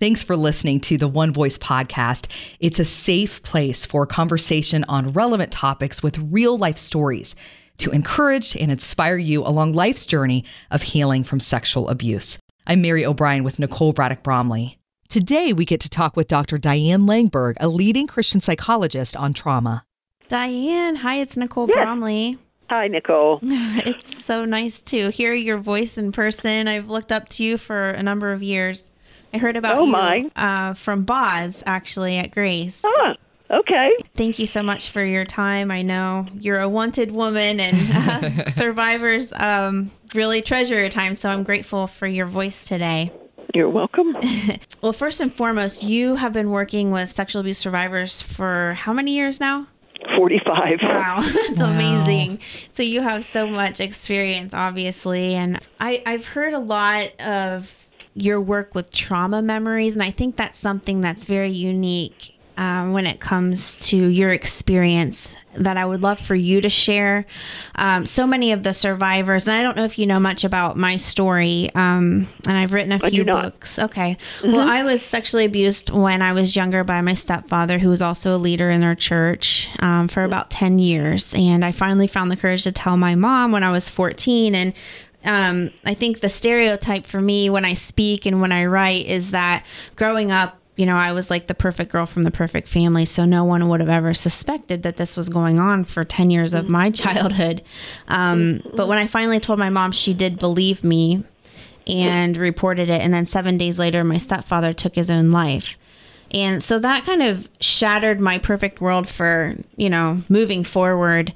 Thanks for listening to the One Voice podcast. It's a safe place for conversation on relevant topics with real life stories to encourage and inspire you along life's journey of healing from sexual abuse. I'm Mary O'Brien with Nicole Braddock Bromley. Today, we get to talk with Dr. Diane Langberg, a leading Christian psychologist on trauma. Diane, hi, it's Nicole Yes. Bromley. Hi, Nicole. It's so nice to hear your voice in person. I've looked up to you for a number of years. I heard about Oh, you my. Uh, from Boz, actually, at Grace. Ah, okay. Thank you so much for your time. I know you're a wanted woman, and uh, survivors um, really treasure your time. So I'm grateful for your voice today. You're welcome. Well, first and foremost, you have been working with sexual abuse survivors for how many years now? 45. Wow, that's amazing. So you have so much experience, obviously, and I, I've heard a lot of your work with trauma memories, and I think that's something that's very unique um, when it comes to your experience that I would love for you to share. Um, so many of the survivors, and I don't know if you know much about my story, um, and I've written a few books. Okay. Well, I was sexually abused when I was younger by my stepfather, who was also a leader in our church um, for about 10 years. And I finally found the courage to tell my mom when I was 14. And um, I think the stereotype for me when I speak and when I write is that growing up, you know, I was like the perfect girl from the perfect family. So no one would have ever suspected that this was going on for 10 years of my childhood. Um, but when I finally told my mom, she did believe me and reported it. And then seven days later, my stepfather took his own life. And so that kind of shattered my perfect world for, you know, moving forward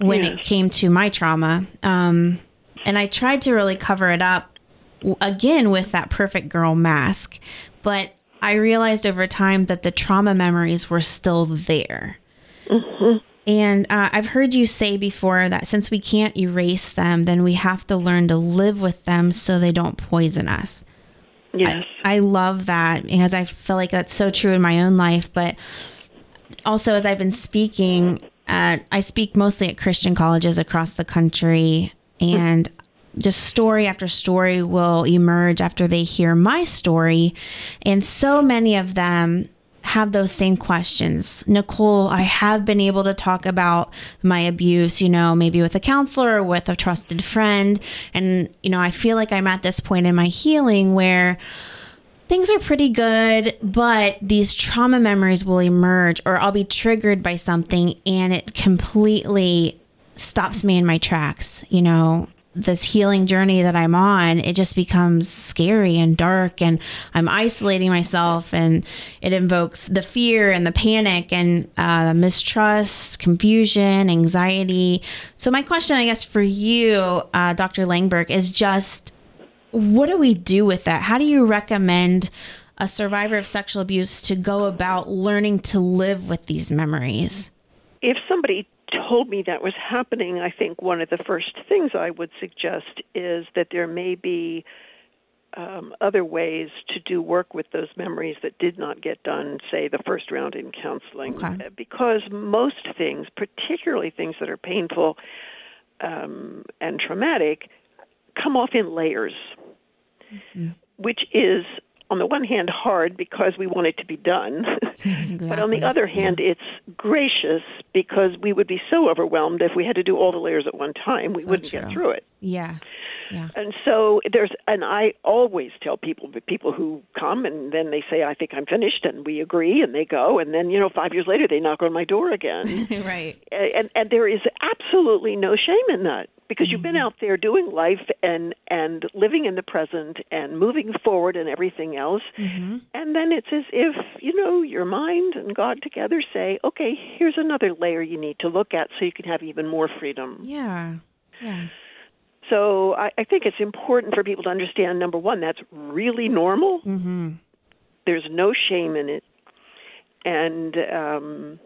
when it came to my trauma. Um, and I tried to really cover it up again with that perfect girl mask. But I realized over time that the trauma memories were still there. And uh, I've heard you say before that since we can't erase them, then we have to learn to live with them so they don't poison us. Yes. I love that because I feel like that's so true in my own life. But also, as I've been speaking, uh, I speak mostly at Christian colleges across the country, and just story after story will emerge after they hear my story. And so many of them have those same questions. Nicole, I have been able to talk about my abuse, you know, maybe with a counselor or with a trusted friend. And, you know, I feel like I'm at this point in my healing where things are pretty good, but these trauma memories will emerge or I'll be triggered by something and it completely stops me in my tracks, you know. This healing journey that I'm on, it just becomes scary and dark, and I'm isolating myself, and it invokes the fear and the panic and uh, mistrust, confusion, anxiety. So, my question, I guess, for you, uh, Dr. Langberg, is just what do we do with that? How do you recommend a survivor of sexual abuse to go about learning to live with these memories? If somebody told me that was happening, I think one of the first things I would suggest is that there may be um, other ways to do work with those memories that did not get done, say, the first round in counseling. Okay. Uh, Because most things, particularly things that are painful um, and traumatic, come off in layers, which is, on the one hand, hard because we want it to be done. But on the other hand, it's gracious because we would be so overwhelmed if we had to do all the layers at one time, we wouldn't true. get through it. Yeah. Yeah. And so there's, and I always tell people, the people who come and then they say, I think I'm finished, and we agree, and they go, and then, you know, five years later they knock on my door again. right. and, and there is absolutely no shame in that because you've been mm-hmm. out there doing life and and living in the present and moving forward and everything else mm-hmm. and then it's as if you know your mind and god together say okay here's another layer you need to look at so you can have even more freedom Yeah. Yeah. So i, I think it's important for people to understand number one that's really normal Mm-hmm. there's no shame in it and um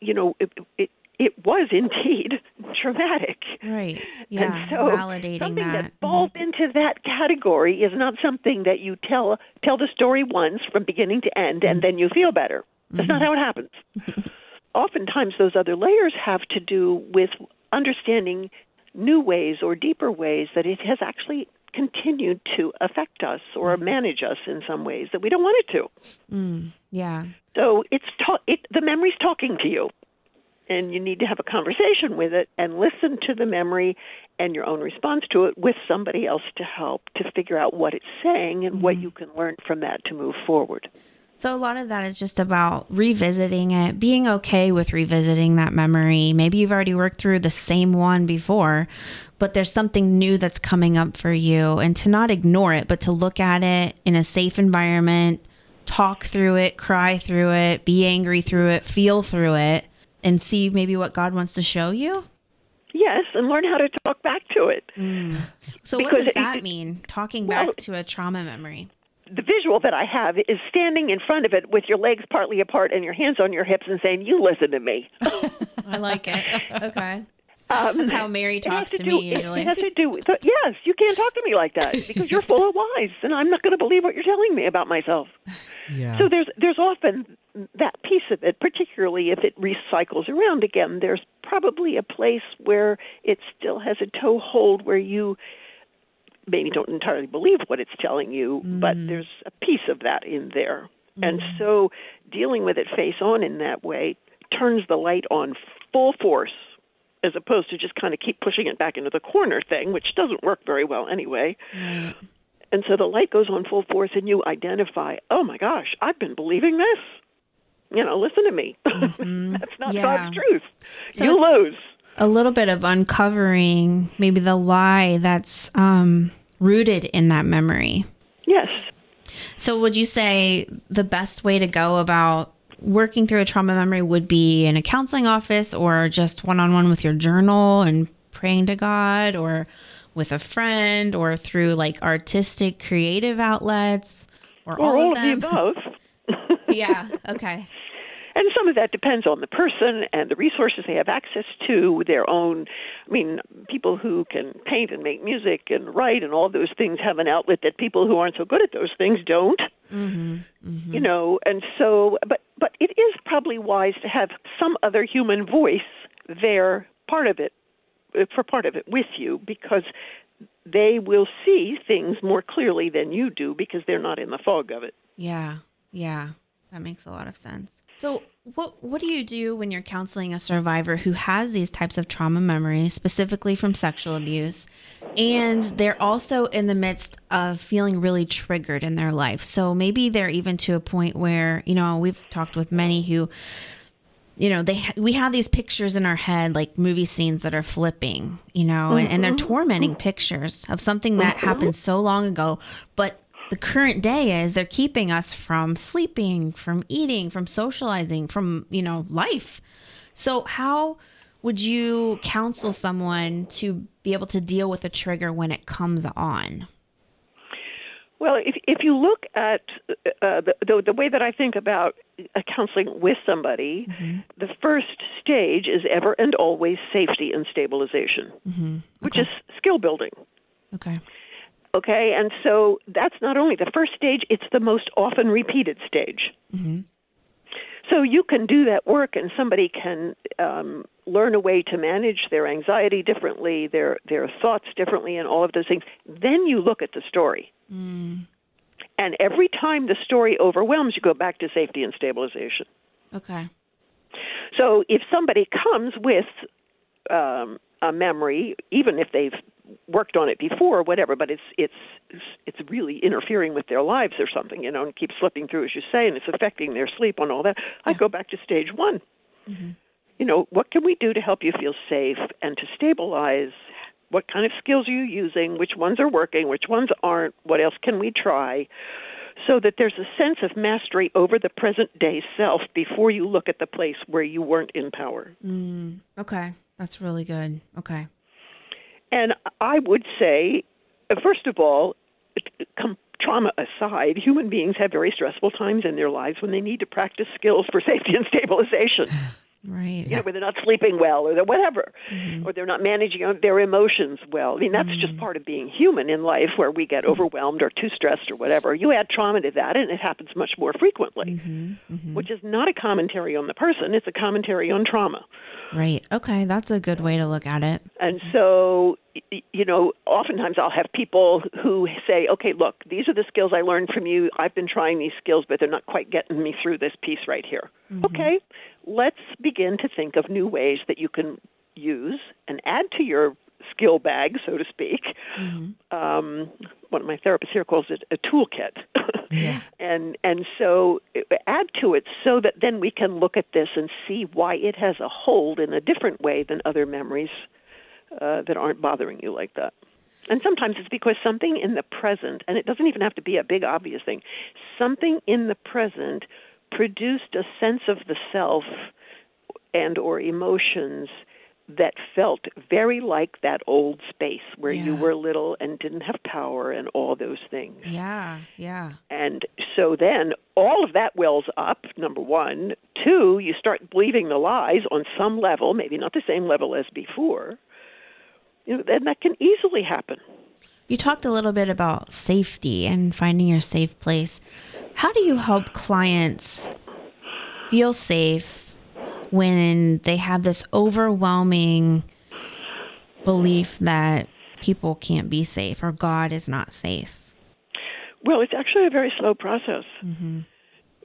you know it, it it was indeed traumatic Right. Yeah. and so Validating something that. falls into that category is not something that you tell tell the story once from beginning to end and then you feel better. That's not how it happens. Oftentimes those other layers have to do with understanding new ways or deeper ways that it has actually continued to affect us or manage us in some ways that we don't want it to. Mm, yeah. So it's ta- it, the memory's talking to you, and you need to have a conversation with it and listen to the memory and your own response to it with somebody else to help to figure out what it's saying and what you can learn from that to move forward. So a lot of that is just about revisiting it, being okay with revisiting that memory. Maybe you've already worked through the same one before, but there's something new that's coming up for you and to not ignore it, but to look at it in a safe environment, talk through it, cry through it, be angry through it, feel through it and see maybe what God wants to show you. Yes, and learn how to talk back to it. Mm. So what does that it- mean? Talking Well- back to a trauma memory. The visual that I have is standing in front of it with your legs partly apart and your hands on your hips and saying, "You listen to me." I like it. Okay. Um, That's how Mary talks to do, me usually. It has to do with yes. You can't talk to me like that because you're full of lies, and I'm not going to believe what you're telling me about myself. Yeah. So there's there's often that piece of it, particularly if it recycles around again. There's probably a place where it still has a toehold where you maybe don't entirely believe what it's telling you, but mm. there's a piece of that in there. And mm. so dealing with it face on in that way turns the light on full force as opposed to just kind of keep pushing it back into the corner thing, which doesn't work very well anyway. Right. And so the light goes on full force, and you identify, oh my gosh, I've been believing this. You know, listen to me. Mm-hmm. That's not Yeah. God's truth. So you lose. A little bit of uncovering maybe the lie that's um, rooted in that memory. Yes. So, would you say the best way to go about working through a trauma memory would be in a counseling office or just one on one with your journal and praying to God or with a friend or through like artistic creative outlets or, Or all, of, them? the above. yeah. Okay. And some of that depends on the person and the resources they have access to, their own. I mean, people who can paint and make music and write and all those things have an outlet that people who aren't so good at those things don't. Mm-hmm. You know, and so, but but it is probably wise to have some other human voice there, part of it, uh, for part of it with you, because they will see things more clearly than you do because they're not in the fog of it. Yeah. Yeah. That makes a lot of sense. So, what what do you do when you're counseling a survivor who has these types of trauma memories, specifically from sexual abuse, and they're also in the midst of feeling really triggered in their life? So maybe they're even to a point where you know we've talked with many who you know they we have these pictures in our head like movie scenes that are flipping you know and, and they're mm-hmm. tormenting mm-hmm. pictures of something that mm-hmm. happened so long ago but the current day is they're keeping us from sleeping from eating from socializing from you know life. So how would you counsel someone to be able to deal with a trigger when it comes on? Well, if if you look at uh, the, the the way that I think about uh, counseling with somebody, the first stage is ever and always safety and stabilization, which is skill building. okay Okay, and so that's not only the first stage; it's the most often repeated stage. So you can do that work, and somebody can um, learn a way to manage their anxiety differently, their their thoughts differently, and all of those things. Then you look at the story, and every time the story overwhelms, you go back to safety and stabilization. okay So if somebody comes with um, a memory, even if they've worked on it before, or whatever, but it's it's it's really interfering with their lives or something, you know, and keeps slipping through, as you say, and it's affecting their sleep and all that. I go back to stage one. You know, what can we do to help you feel safe and to stabilize? What kind of skills are you using? Which ones are working? Which ones aren't? What else can we try? So that there's a sense of mastery over the present day self before you look at the place where you weren't in power. Mm, okay that's really good okay And I would say, uh, first of all, com- trauma aside, human beings have very stressful times in their lives when they need to practice skills for safety and stabilization. right You know, where they're not sleeping well, or they're whatever, mm-hmm. or they're not managing uh, their emotions well. I mean, that's just mm. part of being human in life, where we get overwhelmed or too stressed or whatever. You add trauma to that, and it happens much more frequently, mm-hmm. Mm-hmm. which is not a commentary on the person; it's a commentary on trauma. Right. Okay. That's a good way to look at it. And so, you know, oftentimes I'll have people who say, okay, look, these are the skills I learned from you. I've been trying these skills, but they're not quite getting me through this piece right here. Okay, let's begin to think of new ways that you can use and add to your skill bag, so to speak. Um, one of my therapists here calls it a toolkit. Yeah. and and so add to it so that then we can look at this and see why it has a hold in a different way than other memories uh, that aren't bothering you like that. And sometimes it's because something in the present, and it doesn't even have to be a big obvious thing, something in the present produced a sense of the self and or emotions that felt very like that old space where you were little and didn't have power and all those things. Yeah. Yeah. And so then all of that wells up, number one. Two, you start believing the lies on some level, maybe not the same level as before. Then that can easily happen. You talked a little bit about safety and finding your safe place. How do you help clients feel safe when they have this overwhelming belief that people can't be safe or God is not safe? Well, it's actually a very slow process. Mm-hmm.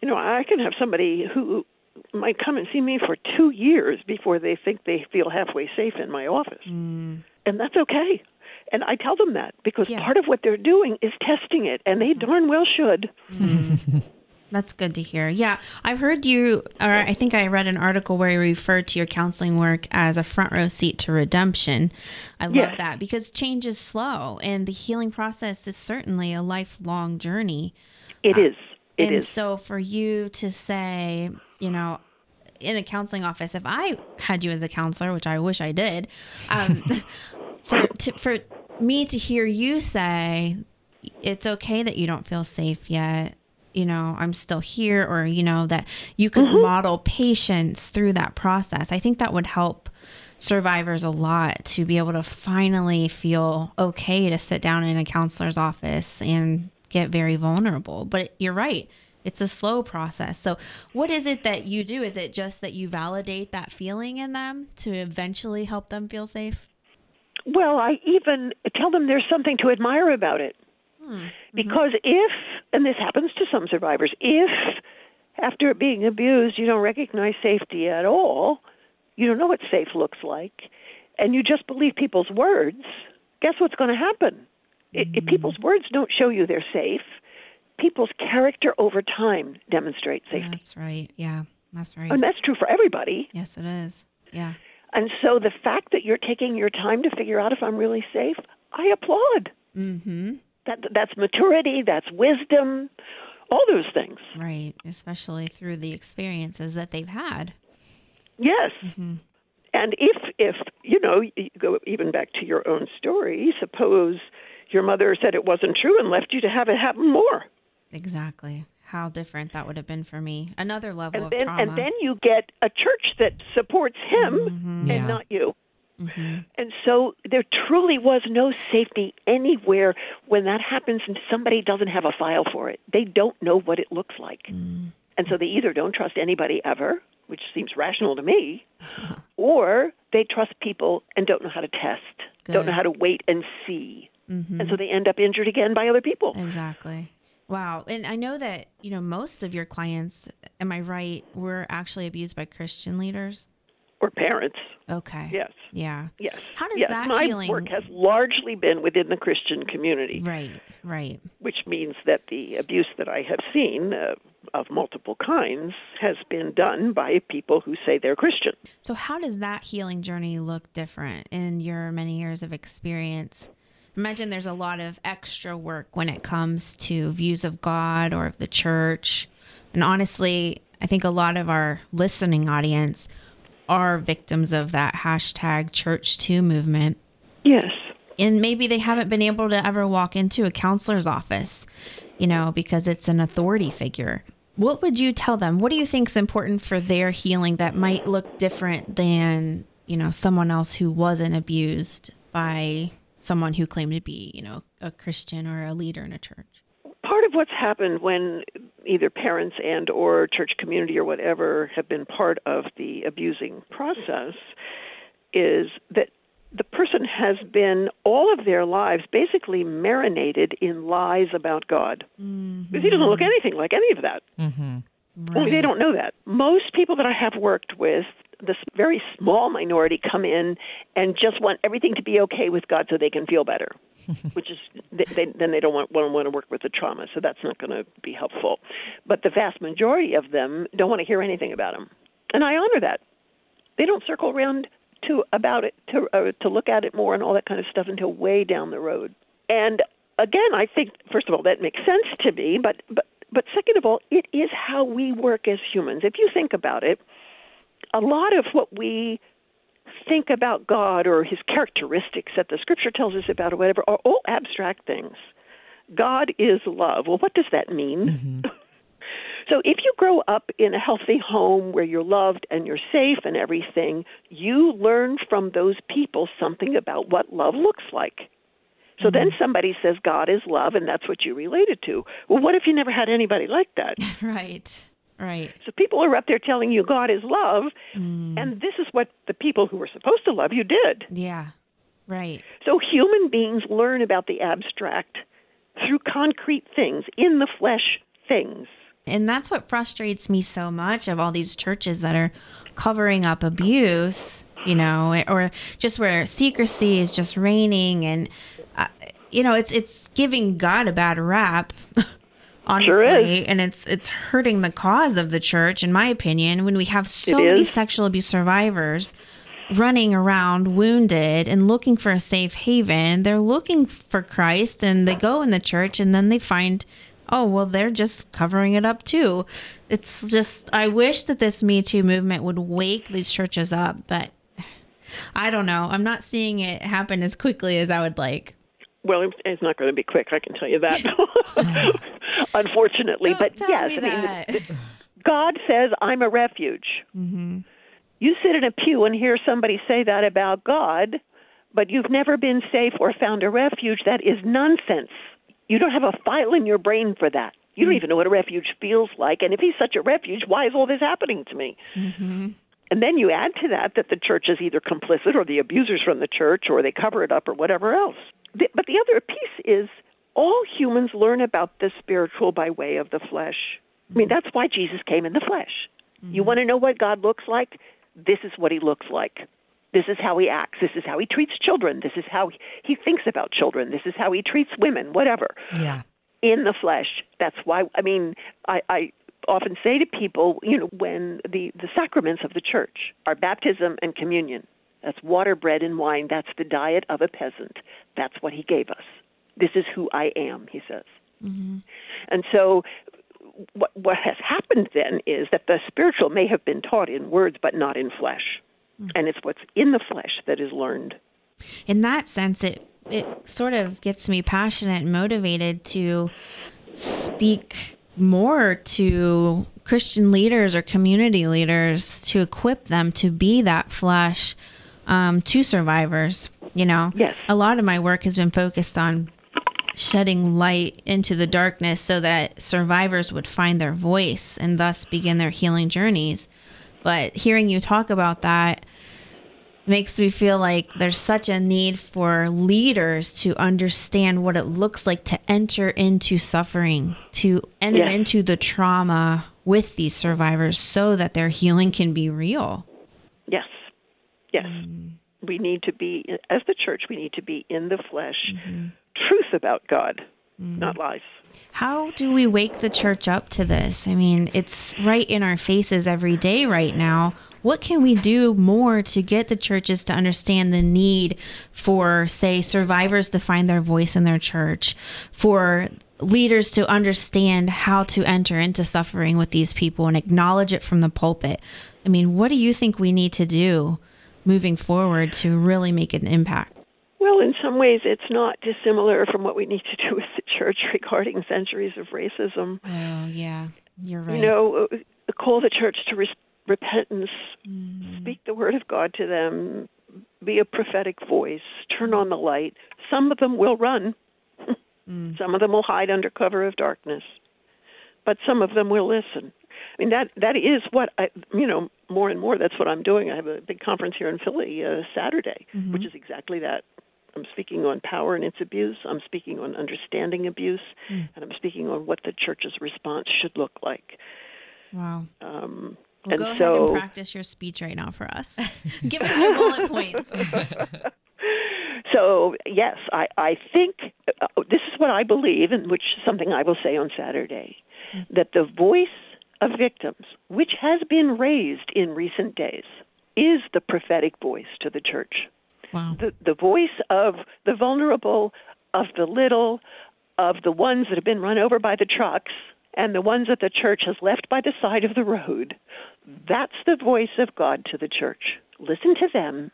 You know, I can have somebody who might come and see me for two years before they think they feel halfway safe in my office. Mm. And that's okay. And I tell them that because Yeah. part of what they're doing is testing it, and they mm-hmm. darn well should. Mm-hmm. That's good to hear. Yeah, I've heard you, or I think I read an article where you referred to your counseling work as a front row seat to redemption. I love Yes. that because change is slow and the healing process is certainly a lifelong journey. It uh, is. It and is. so for you to say, you know, in a counseling office, if I had you as a counselor, which I wish I did, um, for to, for me to hear you say, it's okay that you don't feel safe yet. You know, I'm still here, or you know that you could mm-hmm. model patience through that process. I think that would help survivors a lot to be able to finally feel okay to sit down in a counselor's office and get very vulnerable. But you're right. It's a slow process. So, what is it that you do? Is it just that you validate that feeling in them to eventually help them feel safe? Well, I even tell them there's something to admire about it. Hmm, mm-hmm. Because if, and this happens to some survivors, if after being abused you don't recognize safety at all, you don't know what safe looks like, and you just believe people's words, guess what's going to happen? I If people's hmm. words don't show you they're safe, people's character over time demonstrates safety. That's right. Yeah, that's right. And that's true for everybody. Yes, it is. Yeah. And so the fact that you're taking your time to figure out if I'm really safe, I applaud. Mm-hmm. That that's maturity, that's wisdom, all those things. Right. Especially through the experiences that they've had. Yes. And if if you know, you go even back to your own story, suppose your mother said it wasn't true and left you to have it happen more. Exactly. How different that would have been for me. Another level And of then trauma. and then you get a church that supports him Yeah. and not you. Mm-hmm. And so there truly was no safety anywhere when that happens and somebody doesn't have a file for it. They don't know what it looks like. Mm. And so they either don't trust anybody ever, which seems rational to me, or they trust people and don't know how to test, don't know how to wait and see. Mhm. And so they end up injured again by other people. Exactly. Wow. And I know that, you know, most of your clients, am I right, were actually abused by Christian leaders? Or parents. Okay. Yes. Yeah. Yes. How does yes. that My healing work has largely been within the Christian community. Right. Right. which means that the abuse that I have seen uh, of multiple kinds has been done by people who say they're Christian. So how does that healing journey look different in your many years of experience? Imagine there's a lot of extra work when it comes to views of God or of the church. And honestly, I think a lot of our listening audience are victims of that hashtag ChurchToo movement. Yes. And maybe they haven't been able to ever walk into a counselor's office, you know, because it's an authority figure. What would you tell them? What do you think is important for their healing that might look different than, you know, someone else who wasn't abused by someone who claimed to be, you know, a Christian or a leader in a church? part of what's happened when either parents and or church community or whatever have been part of the abusing process is that the person has been all of their lives basically marinated in lies about God. Mm-hmm. Because he doesn't look anything like any of that. Mm-hmm. Right. Only they don't know that. Most people that I have worked with, this very small minority, come in and just want everything to be okay with God so they can feel better, which is they, they, then they don't want, want, want to work with the trauma, so that's not going to be helpful. But the vast majority of them don't want to hear anything about him, and I honor that. They don't circle around to about it to uh, to look at it more and all that kind of stuff until way down the road. And again, I think first of all that makes sense to me, but but but second of all, it is how we work as humans. If you think about it, a lot of what we think about God or his characteristics that the scripture tells us about or whatever are all abstract things. God is love. Well, what does that mean? Mm-hmm. So if you grow up in a healthy home where you're loved and you're safe and everything, you learn from those people something about what love looks like. So mm-hmm. then somebody says God is love and that's what you related to. Well, what if you never had anybody like that? right. Right. So people are up there telling you God is love, mm. and this is what the people who were supposed to love you did. Yeah. Right. So human beings learn about the abstract through concrete things, in the flesh things. And that's what frustrates me so much of all these churches that are covering up abuse, you know, or just where secrecy is just reigning and uh, you know, it's it's giving God a bad rap. honestly sure and it's it's hurting the cause of the church in my opinion when we have so many sexual abuse survivors running around wounded and looking for a safe haven they're looking for christ and they go in the church and then they find oh, well, they're just covering it up too. It's just, I wish that this Me Too movement would wake these churches up, but I don't know. I'm not seeing it happen as quickly as I would like. Well, it's not going to be quick. I can tell you that. Unfortunately, don't but yes, I mean, God says, "I'm a refuge." Mm-hmm. You sit in a pew and hear somebody say that about God, but you've never been safe or found a refuge. That is nonsense you don't have a file in your brain for that. You don't mm. even know what a refuge feels like. And if he's such a refuge, why is all this happening to me? Mm-hmm. And then you add to that that the church is either complicit or the abusers from the church or they cover it up or whatever else. The, but the other piece is all humans learn about the spiritual by way of the flesh. I mean, that's why Jesus came in the flesh. Mm-hmm. You want to know what God looks like? This is what he looks like. This is how he acts. This is how he treats children. This is how he thinks about children. This is how he treats women, whatever. Yeah. In the flesh. That's why, I mean, I, I often say to people, you know, when the, the sacraments of the church are baptism and communion, that's water, bread, and wine. That's the diet of a peasant. That's what he gave us. This is who I am, he says. Mm-hmm. And so what, what has happened then is that the spiritual may have been taught in words, but not in flesh mm And it's what's in the flesh that is learned. In that sense, it it sort of gets me passionate and motivated to speak more to Christian leaders or community leaders to equip them to be that flesh um, to survivors. You know, yes. a lot of my work has been focused on shedding light into the darkness so that survivors would find their voice and thus begin their healing journeys. But hearing you talk about that makes me feel like there's such a need for leaders to understand what it looks like to enter into suffering, to enter into the trauma with these survivors so that their healing can be real. Yes. Yes. Mm. We need to be, as the church, we need to be in the flesh, mm-hmm. truth about God, mm. not lies. How do we wake the church up to this? I mean, it's right in our faces every day right now. What can we do more to get the churches to understand the need for, say, survivors to find their voice in their church, for leaders to understand how to enter into suffering with these people and acknowledge it from the pulpit? I mean, what do you think we need to do moving forward to really make an impact? Well, in some ways, it's not dissimilar from what we need to do with the church regarding centuries of racism. Oh, yeah, you're right. You know, uh, call the church to re- repentance, mm. speak the word of God to them, be a prophetic voice, turn on the light. Some of them will run. Mm. Some of them will hide under cover of darkness, but some of them will listen. I mean that that is what I you know more and more that's what I'm doing. I have a big conference here in Philly uh, Saturday, mm-hmm. which is exactly that. I'm speaking on power and its abuse. I'm speaking on understanding abuse, mm. and I'm speaking on what the church's response should look like. Wow. Um, well, and go so, ahead and practice your speech right now for us. Give us your bullet points. so yes, I I think uh, this is what I believe, and which is something I will say on Saturday, mm. that the voice of victims, which has been raised in recent days, is the prophetic voice to the church. Wow. The, the voice of the vulnerable, of the little, of the ones that have been run over by the trucks, and the ones that the church has left by the side of the road. That's the voice of God to the church. Listen to them,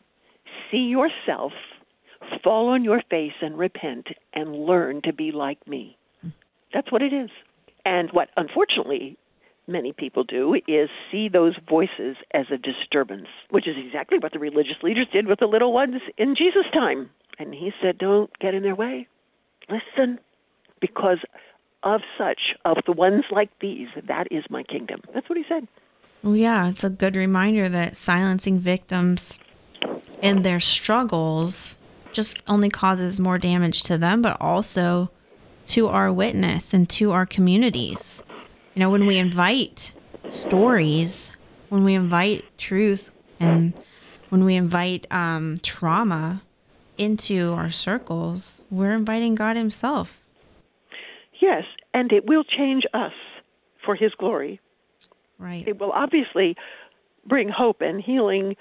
see yourself, fall on your face and repent, and learn to be like me. That's what it is. And what unfortunately many people do is see those voices as a disturbance, which is exactly what the religious leaders did with the little ones in Jesus' time. And he said, Don't get in their way. Listen, because of such, of the ones like these, that is my kingdom. That's what he said. Well, yeah, it's a good reminder that silencing victims and their struggles just only causes more damage to them, but also to our witness and to our communities. You know, when we invite stories, when we invite truth, and when we invite um, trauma into our circles, we're inviting God Himself. Yes, and it will change us for His glory. Right. It will obviously bring hope and healing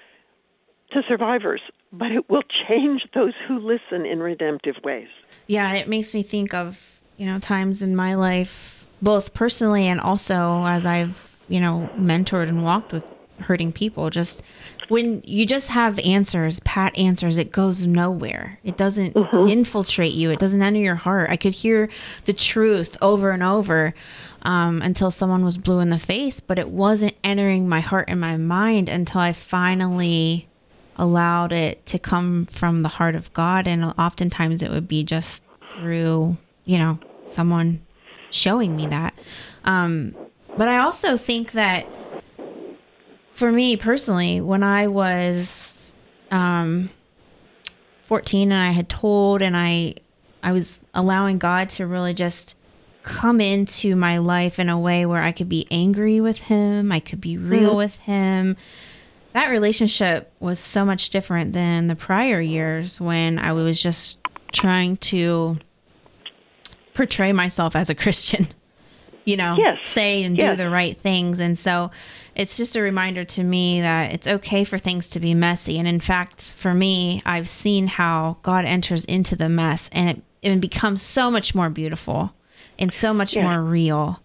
to survivors, but it will change those who listen in redemptive ways. Yeah, it makes me think of, you know, times in my life both personally and also as I've, you know, mentored and walked with hurting people. Just when you just have answers, pat answers, it goes nowhere. It doesn't mm-hmm. infiltrate you. It doesn't enter your heart. I could hear the truth over and over um, until someone was blue in the face, but it wasn't entering my heart and my mind until I finally allowed it to come from the heart of God. And oftentimes it would be just through, you know, someone showing me that. Um, but I also think that for me personally, when I was um, 14 and I had told and I I was allowing God to really just come into my life in a way where I could be angry with him, I could be real mm-hmm. with him. That relationship was so much different than the prior years when I was just trying to portray myself as a Christian, you know, yes. say and yes. do the right things. And so it's just a reminder to me that it's okay for things to be messy. And in fact, for me, I've seen how God enters into the mess and it, it becomes so much more beautiful and so much more real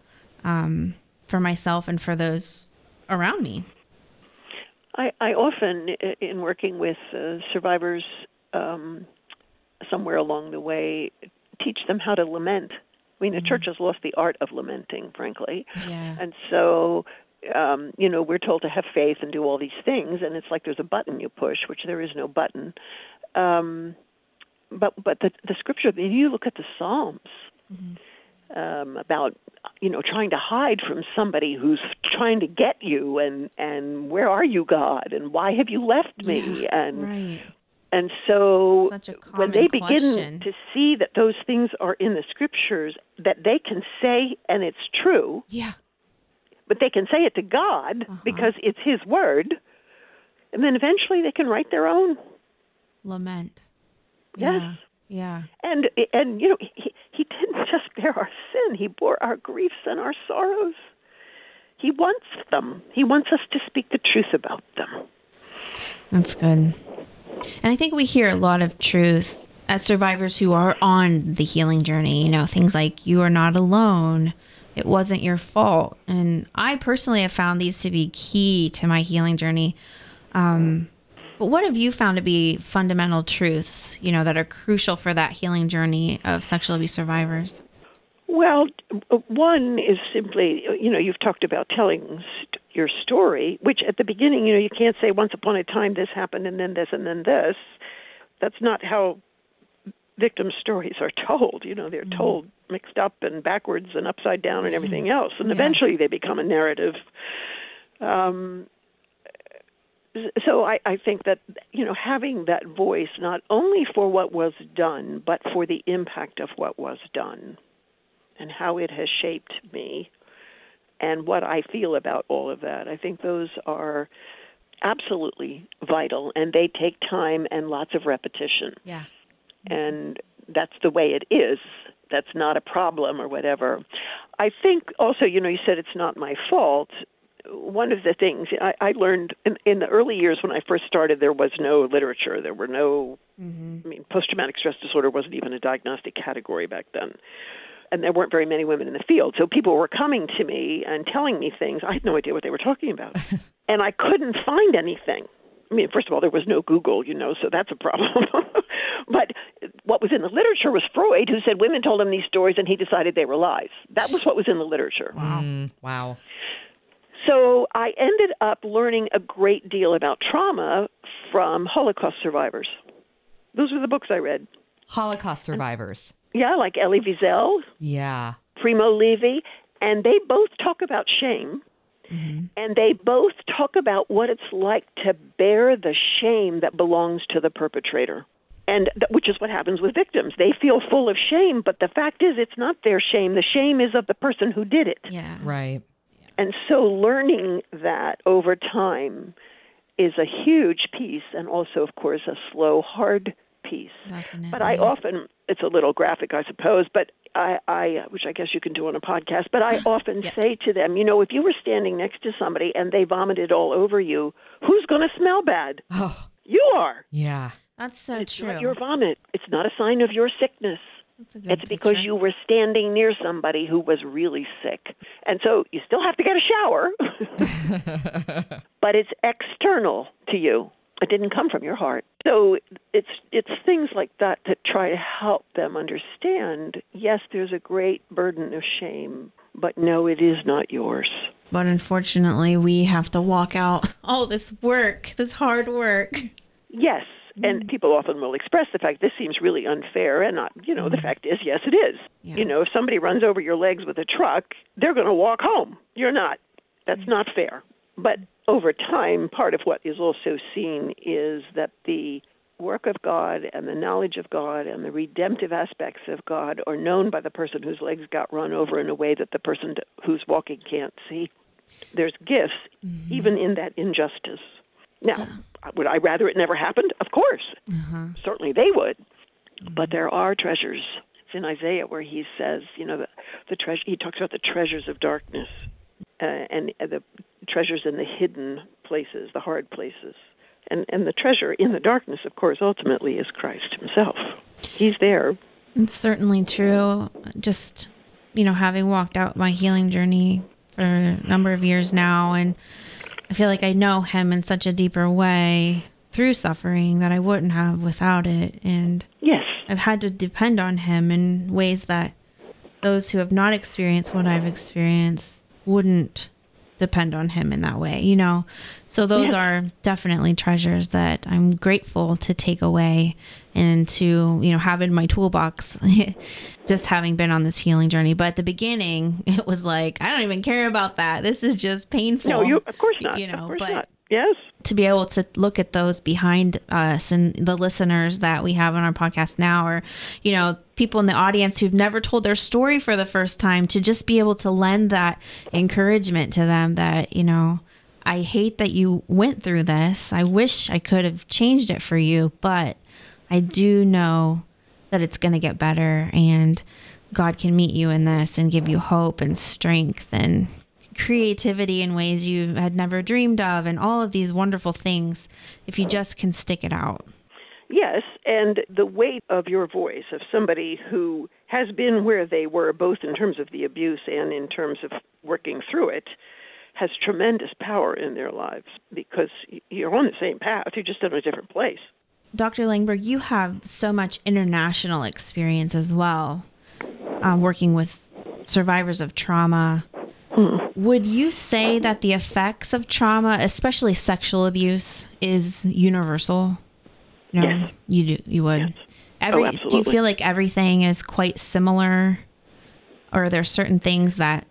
um, for myself and for those around me. I, I often, in working with uh, survivors, um, somewhere along the way, teach them how to lament. I mean, the mm-hmm. church has lost the art of lamenting, frankly. Yeah. And so, um, you know, we're told to have faith and do all these things, and it's like there's a button you push, which there is no button. Um, but but the the scripture, if you look at the Psalms mm-hmm. um, about you know trying to hide from somebody who's trying to get you, and and where are you, God, and why have you left me, yeah, and right. And so when they begin question. to see that those things are in the scriptures, that they can say, and it's true. Yeah. But they can say it to God uh-huh. because it's His word. And then eventually they can write their own lament. Yes. Yeah. yeah. And and you know he he didn't just bear our sin; he bore our griefs and our sorrows. He wants them. He wants us to speak the truth about them. That's good. And I think we hear a lot of truth as survivors who are on the healing journey, you know, things like you are not alone. It wasn't your fault. And I personally have found these to be key to my healing journey. Um, but what have you found to be fundamental truths, you know, that are crucial for that healing journey of sexual abuse survivors? Well, one is simply, you know, you've talked about telling your story, which at the beginning, you know, you can't say once upon a time this happened and then this and then this. That's not how victim stories are told. You know, they're Mm-hmm. told mixed up and backwards and upside down and everything else, and eventually they become a narrative. Um, so I, I think that you know having that voice not only for what was done, but for the impact of what was done, and how it has shaped me, and what I feel about all of that. I think those are absolutely vital, and they take time and lots of repetition Yeah. and that's the way it is. That's not a problem or whatever. I think also, you know, you said it's not my fault. One of the things I, I learned in, in the early years when I first started, there was no literature. There were no, mm-hmm. I mean, post traumatic stress disorder wasn't even a diagnostic category back then. And there weren't very many women in the field. So people were coming to me and telling me things. I had no idea what they were talking about. and I couldn't find anything. I mean, first of all, there was no Google, you know, so that's a problem. but what was in the literature was Freud, who said women told him these stories and he decided they were lies. That was what was in the literature. Mm, wow. So I ended up learning a great deal about trauma from Holocaust survivors. Those were the books I read. Holocaust survivors. Yeah, like Elie Wiesel, Yeah. Primo Levi, and they both talk about shame. Mm-hmm. And they both talk about what it's like to bear the shame that belongs to the perpetrator. And th- which is what happens with victims. They feel full of shame, but the fact is it's not their shame. The shame is of the person who did it. Yeah. Right. And so learning that over time is a huge piece and also of course a slow hard piece. Definitely. But I often it's a little graphic, I suppose, but I, I which I guess you can do on a podcast. But I often Yes. say to them, you know, if you were standing next to somebody and they vomited all over you, who's going to smell bad? Oh, You are. yeah. That's so It's true. not your vomit. It's not a sign of your sickness. That's a good It's because you were standing near somebody who was really sick. And so you still have to get a shower, but it's external to you. It didn't come from your heart. So it's it's things like that that try to help them understand, yes, there's a great burden of shame, but no, it is not yours. But unfortunately, we have to walk out all this work, this hard work. Yes, mm-hmm. and people often will express the fact this seems really unfair, and not, you know, the mm-hmm. fact is, yes, it is. Yeah. You know, if somebody runs over your legs with a truck, they're going to walk home. You're not. That's mm-hmm. not fair. But over time, part of what is also seen is that the work of God and the knowledge of God and the redemptive aspects of God are known by the person whose legs got run over in a way that the person who's walking can't see. There's gifts mm-hmm. even in that injustice. Now, would I rather it never happened? Of course. Uh-huh. Certainly they would. Mm-hmm. But there are treasures. It's in Isaiah where he says, you know, the, the treasure. He talks about the treasures of darkness uh, and the treasures in the hidden places, the hard places. And and the treasure in the darkness, of course, ultimately is Christ Himself. He's there. It's certainly true. Just, you know, having walked out my healing journey for a number of years now, and I feel like I know him in such a deeper way through suffering that I wouldn't have without it. And Yes. I've had to depend on him in ways that those who have not experienced what I've experienced wouldn't depend on him in that way, you know? So those are definitely treasures that I'm grateful to take away and to, you know, have in my toolbox just having been on this healing journey. But at the beginning, it was like, I don't even care about that. This is just painful. No, you. Of course not. You know, of course but not. Yes. to be able to look at those behind us and the listeners that we have on our podcast now or you know people in the audience who've never told their story for the first time to just be able to lend that encouragement to them that you know I hate that you went through this. I wish I could have changed it for you, but I do know that it's going to get better and God can meet you in this and give you hope and strength and creativity in ways you had never dreamed of and all of these wonderful things if you just can stick it out. Yes, and the weight of your voice, of somebody who has been where they were, both in terms of the abuse and in terms of working through it, has tremendous power in their lives because you're on the same path, you're just in a different place. Dr. Langberg, you have so much international experience as well, uh, working with survivors of trauma. Would you say that the effects of trauma, especially sexual abuse, is universal? No, Yes. you do. You would. Yes. Oh, Every, oh, do you feel like everything is quite similar, or are there certain things that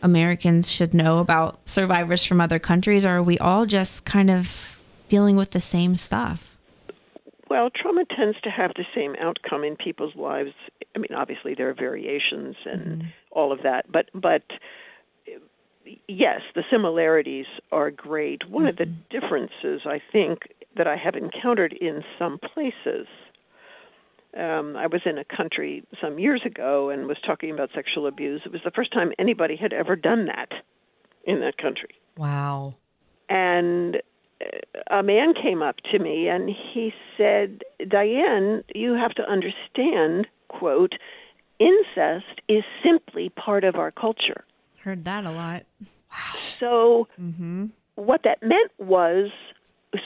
Americans should know about survivors from other countries, or are we all just kind of dealing with the same stuff? Well, trauma tends to have the same outcome in people's lives. I mean, obviously there are variations and mm-hmm. all of that, but but yes, the similarities are great. One of the differences I think that I have encountered in some places. Um, I was in a country some years ago and was talking about sexual abuse. It was the first time anybody had ever done that in that country. Wow. And uh, a man came up to me and he said, Diane, you have to understand, quote, incest is simply part of our culture. Heard that a lot. So, mm-hmm. what that meant was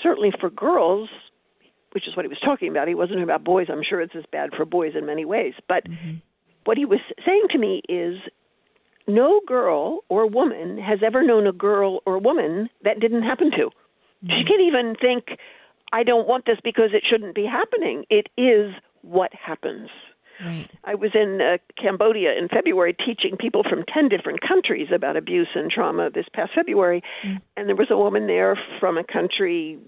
certainly for girls, which is what he was talking about. He wasn't talking about boys. I'm sure it's as bad for boys in many ways. But mm-hmm. what he was saying to me is no girl or woman has ever known a girl or woman that didn't happen to. Mm-hmm. She can't even think, I don't want this because it shouldn't be happening. It is what happens. Right. I was in uh, Cambodia in February teaching people from 10 different countries about abuse and trauma this past February. And there was a woman there from a country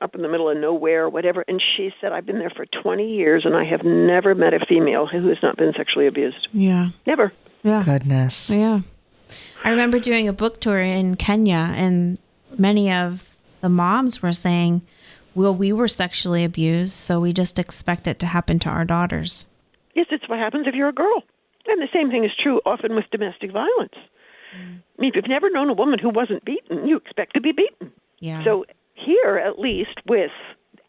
up in the middle of nowhere, whatever. And she said, I've been there for 20 years and I have never met a female who has not been sexually abused. Yeah. Never. Yeah. Goodness. Yeah. I remember doing a book tour in Kenya, and many of the moms were saying, Well, we were sexually abused, so we just expect it to happen to our daughters. Yes, it's what happens if you're a girl. And the same thing is true often with domestic violence. I mean, if you've never known a woman who wasn't beaten, you expect to be beaten. Yeah. So here, at least, with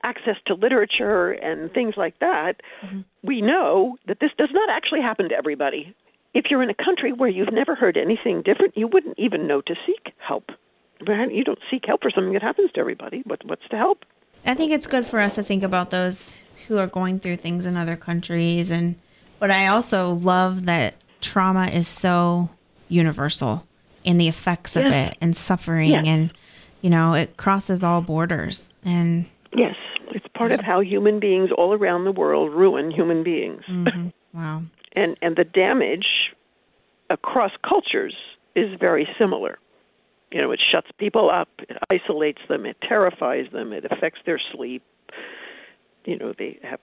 access to literature and things like that, mm-hmm. we know that this does not actually happen to everybody. If you're in a country where you've never heard anything different, you wouldn't even know to seek help. You don't seek help for something that happens to everybody. What, what's to help? I think it's good for us to think about those who are going through things in other countries and but I also love that trauma is so universal in the effects of Yes. it and suffering Yes. and you know, it crosses all borders and Yes, it's part of how human beings all around the world ruin human beings. Mm-hmm. wow. and and the damage across cultures is very similar. You know, it shuts people up, it isolates them, it terrifies them, it affects their sleep. You know, they have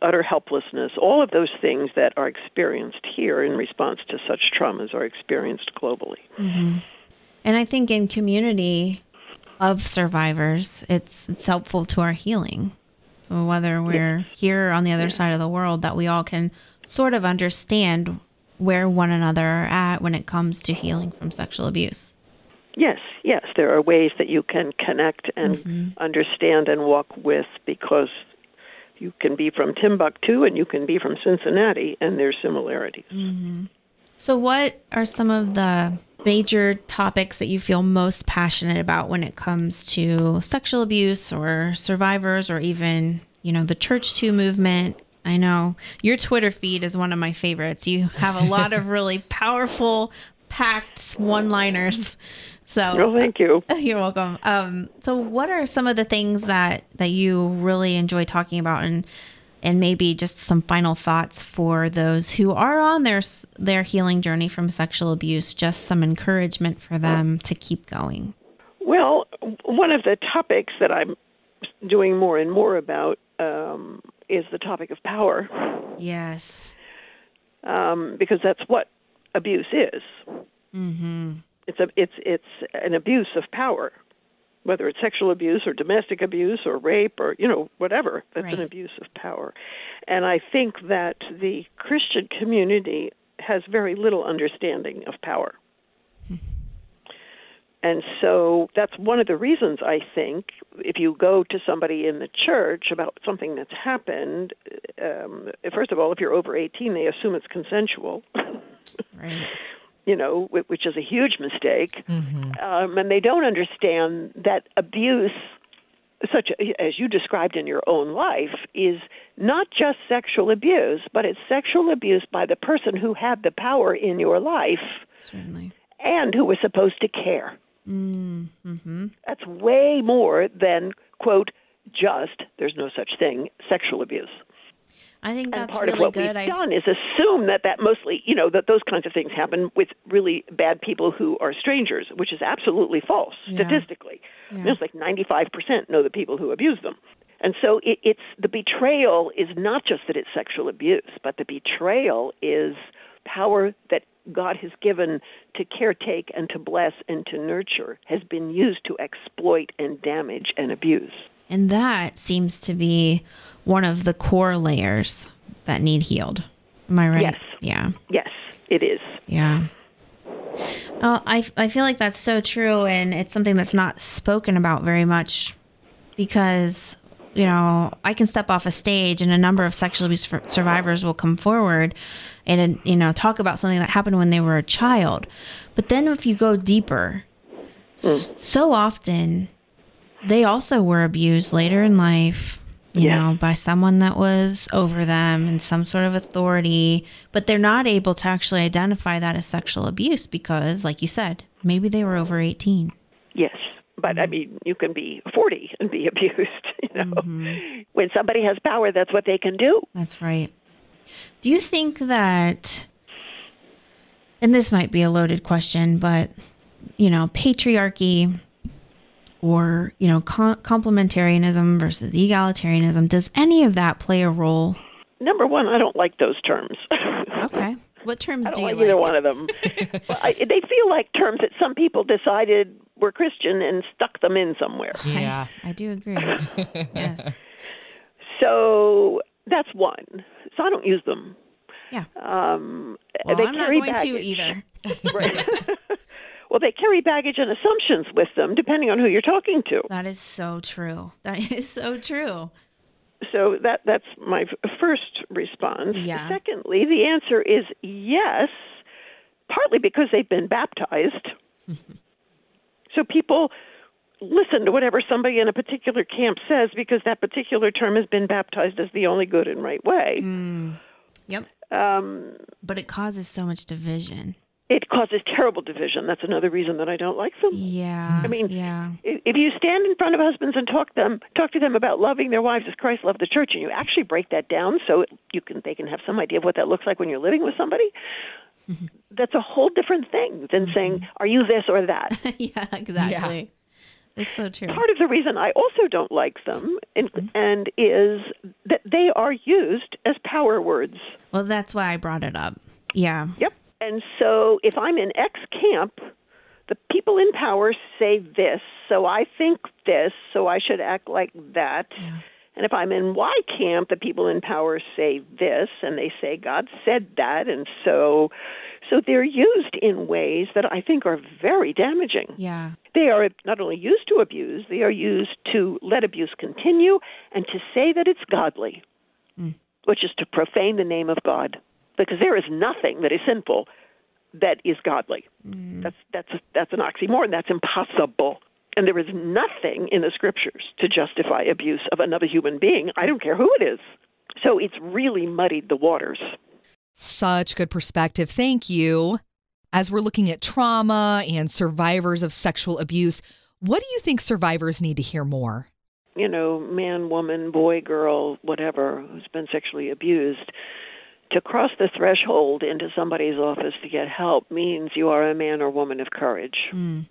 utter helplessness. All of those things that are experienced here in response to such traumas are experienced globally. Mm-hmm. And I think in community of survivors, it's it's helpful to our healing. So whether we're here on the other side of the world, that we all can sort of understand where one another are at when it comes to healing from sexual abuse. Yes, yes, there are ways that you can connect and mm-hmm. understand and walk with because you can be from Timbuktu and you can be from Cincinnati, and there's similarities. Mm-hmm. So what are some of the major topics that you feel most passionate about when it comes to sexual abuse or survivors or even, you know, the ChurchToo movement? I know your Twitter feed is one of my favorites. You have a lot of really powerful, packed one-liners. So Oh, thank you. You're welcome. Um, so, what are some of the things that that you really enjoy talking about, and and maybe just some final thoughts for those who are on their their healing journey from sexual abuse? Just some encouragement for them to keep going. Well, one of the topics that I'm doing more and more about um, is the topic of power, Yes. um, because that's what abuse is. Mm-hmm. It's a it's it's an abuse of power, whether it's sexual abuse or domestic abuse or rape or you know whatever. That's Right. an abuse of power, and I think that the Christian community has very little understanding of power. And so that's one of the reasons I think if you go to somebody in the church about something that's happened, um, first of all, if you're over 18, they assume it's consensual. Right. you know, which is a huge mistake. Um, and they don't understand that abuse, such as you described in your own life, is not just sexual abuse, but it's sexual abuse by the person who had the power in your life Certainly. and who was supposed to care. Mm-hmm. That's way more than, quote, just, there's no such thing, sexual abuse. I think that's and part really of what good. we've I've- done is assume that that mostly, you know, that those kinds of things happen with really bad people who are strangers, which is absolutely false Yeah. statistically. Yeah. It's like 95% know the people who abuse them. And so it, it's the betrayal is not just that it's sexual abuse, but the betrayal is power that God has given to caretake and to bless and to nurture has been used to exploit and damage and abuse. And that seems to be one of the core layers that need healed. Am I right? Yes. Yeah. Yes, it is. Yeah. Well, I, I feel like that's so true. And it's something that's not spoken about very much because, you know, I can step off a stage and a number of sexual abuse survivors will come forward and, you know, talk about something that happened when they were a child. But then if you go deeper, hmm. s- so often they also were abused later in life you know by someone that was over them and some sort of authority but they're not able to actually identify that as sexual abuse because like you said maybe they were over 18 Yes, but I mm-hmm. mean, you can be 40 and be abused. You know, mm-hmm. when somebody has power, that's what they can do. that's right. Do you think that and this might be a loaded question but you know patriarchy or you know com- complementarianism versus egalitarianism does any of that play a role Number one, I don't like those terms. okay what terms I do don't you like either one of them. Well, I, they feel like terms that some people decided were Christian and stuck them in somewhere. Yeah. I do agree. yes. So that's one. So I don't use them. Yeah. Um, Well, they I'm not carry going to either. Right. Well, they carry baggage and assumptions with them, depending on who you're talking to. That is so true. That is so true. So that that's my first response. Yeah. Secondly, the answer is yes, partly because they've been baptized. so people listen to whatever somebody in a particular camp says because that particular term has been baptized as the only good and right way. Mm. Yep. Um, But it causes so much division. It causes terrible division. That's another reason that I don't like them. Yeah. I mean, yeah. if if you stand in front of husbands and talk them talk to them about loving their wives as Christ loved the church, and you actually break that down so you can they can have some idea of what that looks like when you're living with somebody, that's a whole different thing than mm-hmm. saying, "Are you this or that?" yeah, exactly. It's so true. Part of the reason I also don't like them and, mm-hmm. and is that they are used as power words. Well, that's why I brought it up. Yeah. Yep. And so if I'm in X camp, the people in power say this, so I think this, so I should act like that. And if I'm in Y camp, the people in power say this, and they say God said that, and so so they're used in ways that I think are very damaging. Yeah. They are not only used to abuse, they are used to let abuse continue and to say that it's godly, mm. which is to profane the name of God. Because there is nothing that is sinful that is godly. Mm. That's that's that's an oxymoron. That's impossible. And there is nothing in the scriptures to justify abuse of another human being. I don't care who it is. So it's really muddied the waters. Such good perspective. Thank you. As we're looking at trauma and survivors of sexual abuse, what do you think survivors need to hear more? you know, man, woman, boy, girl, whatever, who's been sexually abused, to cross the threshold into somebody's office to get help means you are a man or woman of courage, Mm.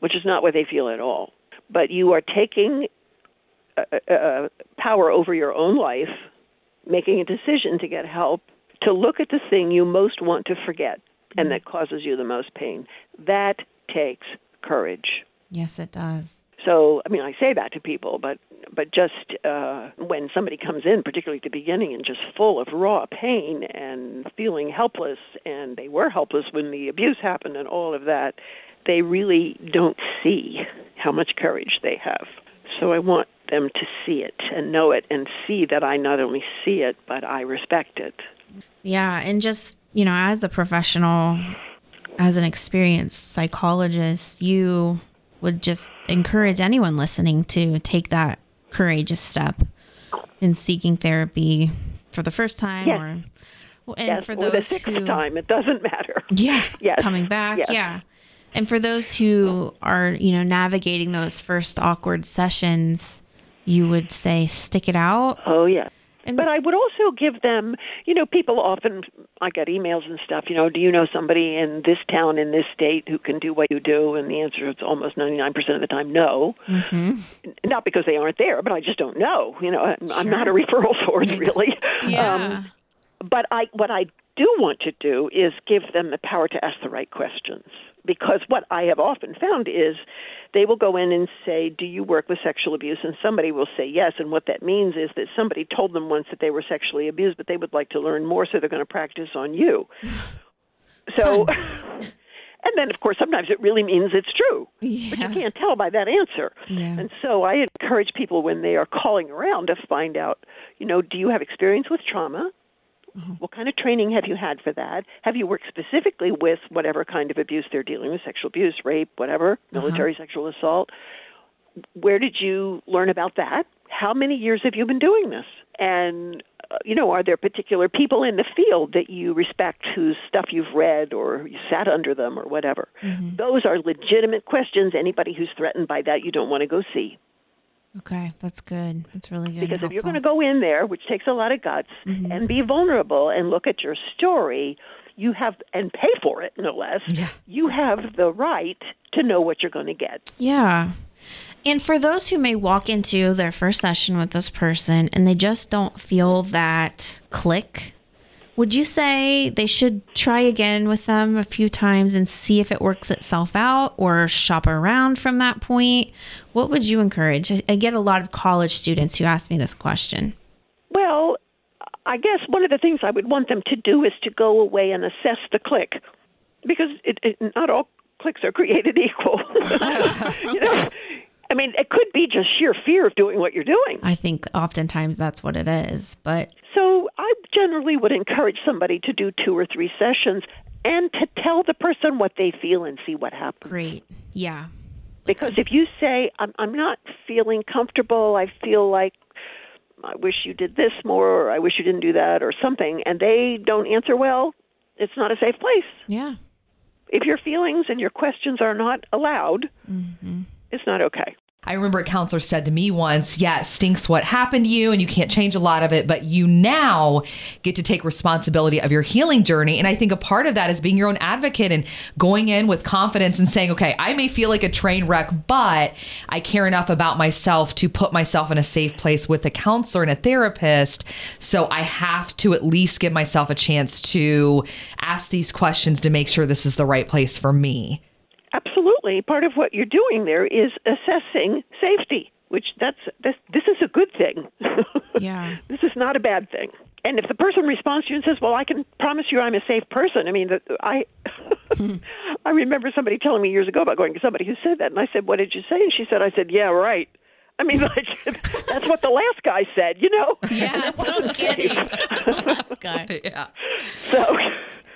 which is not what they feel at all. But you are taking uh, uh, power over your own life, making a decision to get help, to look at the thing you most want to forget and that causes you the most pain. That takes courage. Yes, it does. So, I mean, I say that to people, but but just uh, when somebody comes in, particularly at the beginning, and just full of raw pain and feeling helpless, and they were helpless when the abuse happened and all of that, they really don't see how much courage they have. So I want them to see it and know it and see that I not only see it, but I respect it. Yeah, and just, you know, as a professional, as an experienced psychologist, you would just encourage anyone listening to take that courageous step in seeking therapy for the first time Yes. or well, and yes, for or those the sixth who time, it doesn't matter. yeah, Yes. coming back, Yes. yeah. And for those who are, you know, navigating those first awkward sessions, you would say stick it out Oh, yeah. And- but I would also give them, you know, people often, I get emails and stuff, you know, do you know somebody in this town, in this state who can do what you do? And the answer is almost 99% of the time no. Mm-hmm. Not because they aren't there, but I just don't know. You know, I'm, I'm not a referral source, really. Yeah. Um, but I, what I do want to do is give them the power to ask the right questions. Because what I have often found is they will go in and say, Do you work with sexual abuse? And somebody will say yes. And what that means is that somebody told them once that they were sexually abused, but they would like to learn more, so they're going to practice on you. So, and then of course, sometimes it really means it's true. But you can't tell by that answer. Yeah. And so I encourage people when they are calling around to find out, you know, do you have experience with trauma? Mm-hmm. What kind of training have you had for that? Have you worked specifically with whatever kind of abuse they're dealing with, sexual abuse, rape, whatever, mm-hmm. military sexual assault? Where did you learn about that? How many years have you been doing this? And uh, you know, are there particular people in the field that you respect whose stuff you've read or you sat under them or whatever? Mm-hmm. Those are legitimate questions. Anybody who's threatened by that, you don't want to go see. Okay, that's good. That's really good. Because if you're going to go in there, which takes a lot of guts, mm-hmm. and be vulnerable and look at your story, you have, and pay for it, no less, Yeah. you have the right to know what you're going to get. Yeah. And for those who may walk into their first session with this person and they just don't feel that click, would you say they should try again with them a few times and see if it works itself out or shop around from that point? What would you encourage? I- get a lot of college students who ask me this question. Well, I guess one of the things I would want them to do is to go away and assess the click, because it, it, not all clicks are created equal. you know, I mean, it could be just sheer fear of doing what you're doing. I think oftentimes that's what it is, but So I generally would encourage somebody to do two or three sessions and to tell the person what they feel and see what happens. great. Yeah. Because if you say, I'm, I'm not feeling comfortable, I feel like I wish you did this more, or I wish you didn't do that, or something, and they don't answer well, it's not a safe place. Yeah. If your feelings and your questions are not allowed, mm-hmm. it's not okay. I remember a counselor said to me once, Yeah, it stinks what happened to you, and you can't change a lot of it, but you now get to take responsibility of your healing journey. And I think a part of that is being your own advocate and going in with confidence and saying, Okay, I may feel like a train wreck, but I care enough about myself to put myself in a safe place with a counselor and a therapist. So I have to at least give myself a chance to ask these questions to make sure this is the right place for me. Absolutely. Part of what you're doing there is assessing safety, which that's this, this is a good thing. Yeah. this is not a bad thing. And if the person responds to you and says, "Well, I can promise you, I'm a safe person," I mean, that I, hmm. I remember somebody telling me years ago about going to somebody who said that, and I said, "What did you say?" And she said, "I said, yeah, right." I mean, like, that's what the last guy said, you know. Yeah, no kidding. Last guy. Yeah. So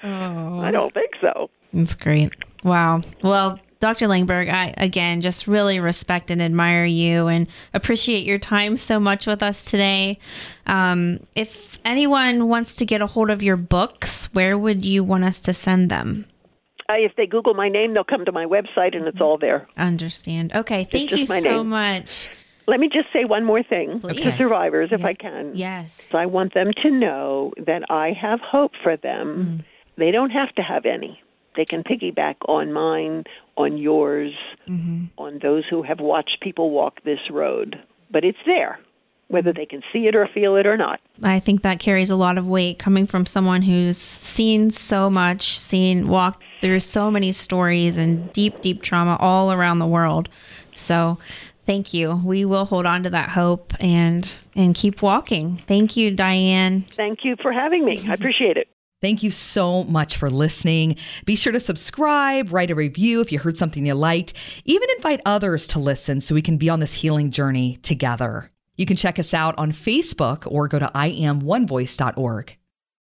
Oh. I don't think so. That's great. Wow. Well, Dr. Langberg, I again just really respect and admire you and appreciate your time so much with us today. Um, if anyone wants to get a hold of your books, where would you want us to send them? Uh, if they Google my name, they'll come to my website, and it's all there. Understand. Okay. Thank you so name. much. Let me just say one more thing to Please. survivors, if I can. Yes. So I want them to know that I have hope for them. Mm-hmm. They don't have to have any. They can piggyback on mine, on yours, Mm-hmm. on those who have watched people walk this road. But it's there, whether they can see it or feel it or not. I think that carries a lot of weight coming from someone who's seen so much, seen walked through so many stories and deep, deep trauma all around the world. So thank you. We will hold on to that hope and and keep walking. Thank you, Diane. Thank you for having me. I appreciate it. Thank you so much for listening. Be sure to subscribe, write a review if you heard something you liked, even invite others to listen so we can be on this healing journey together. You can check us out on Facebook or go to iamonevoice.org.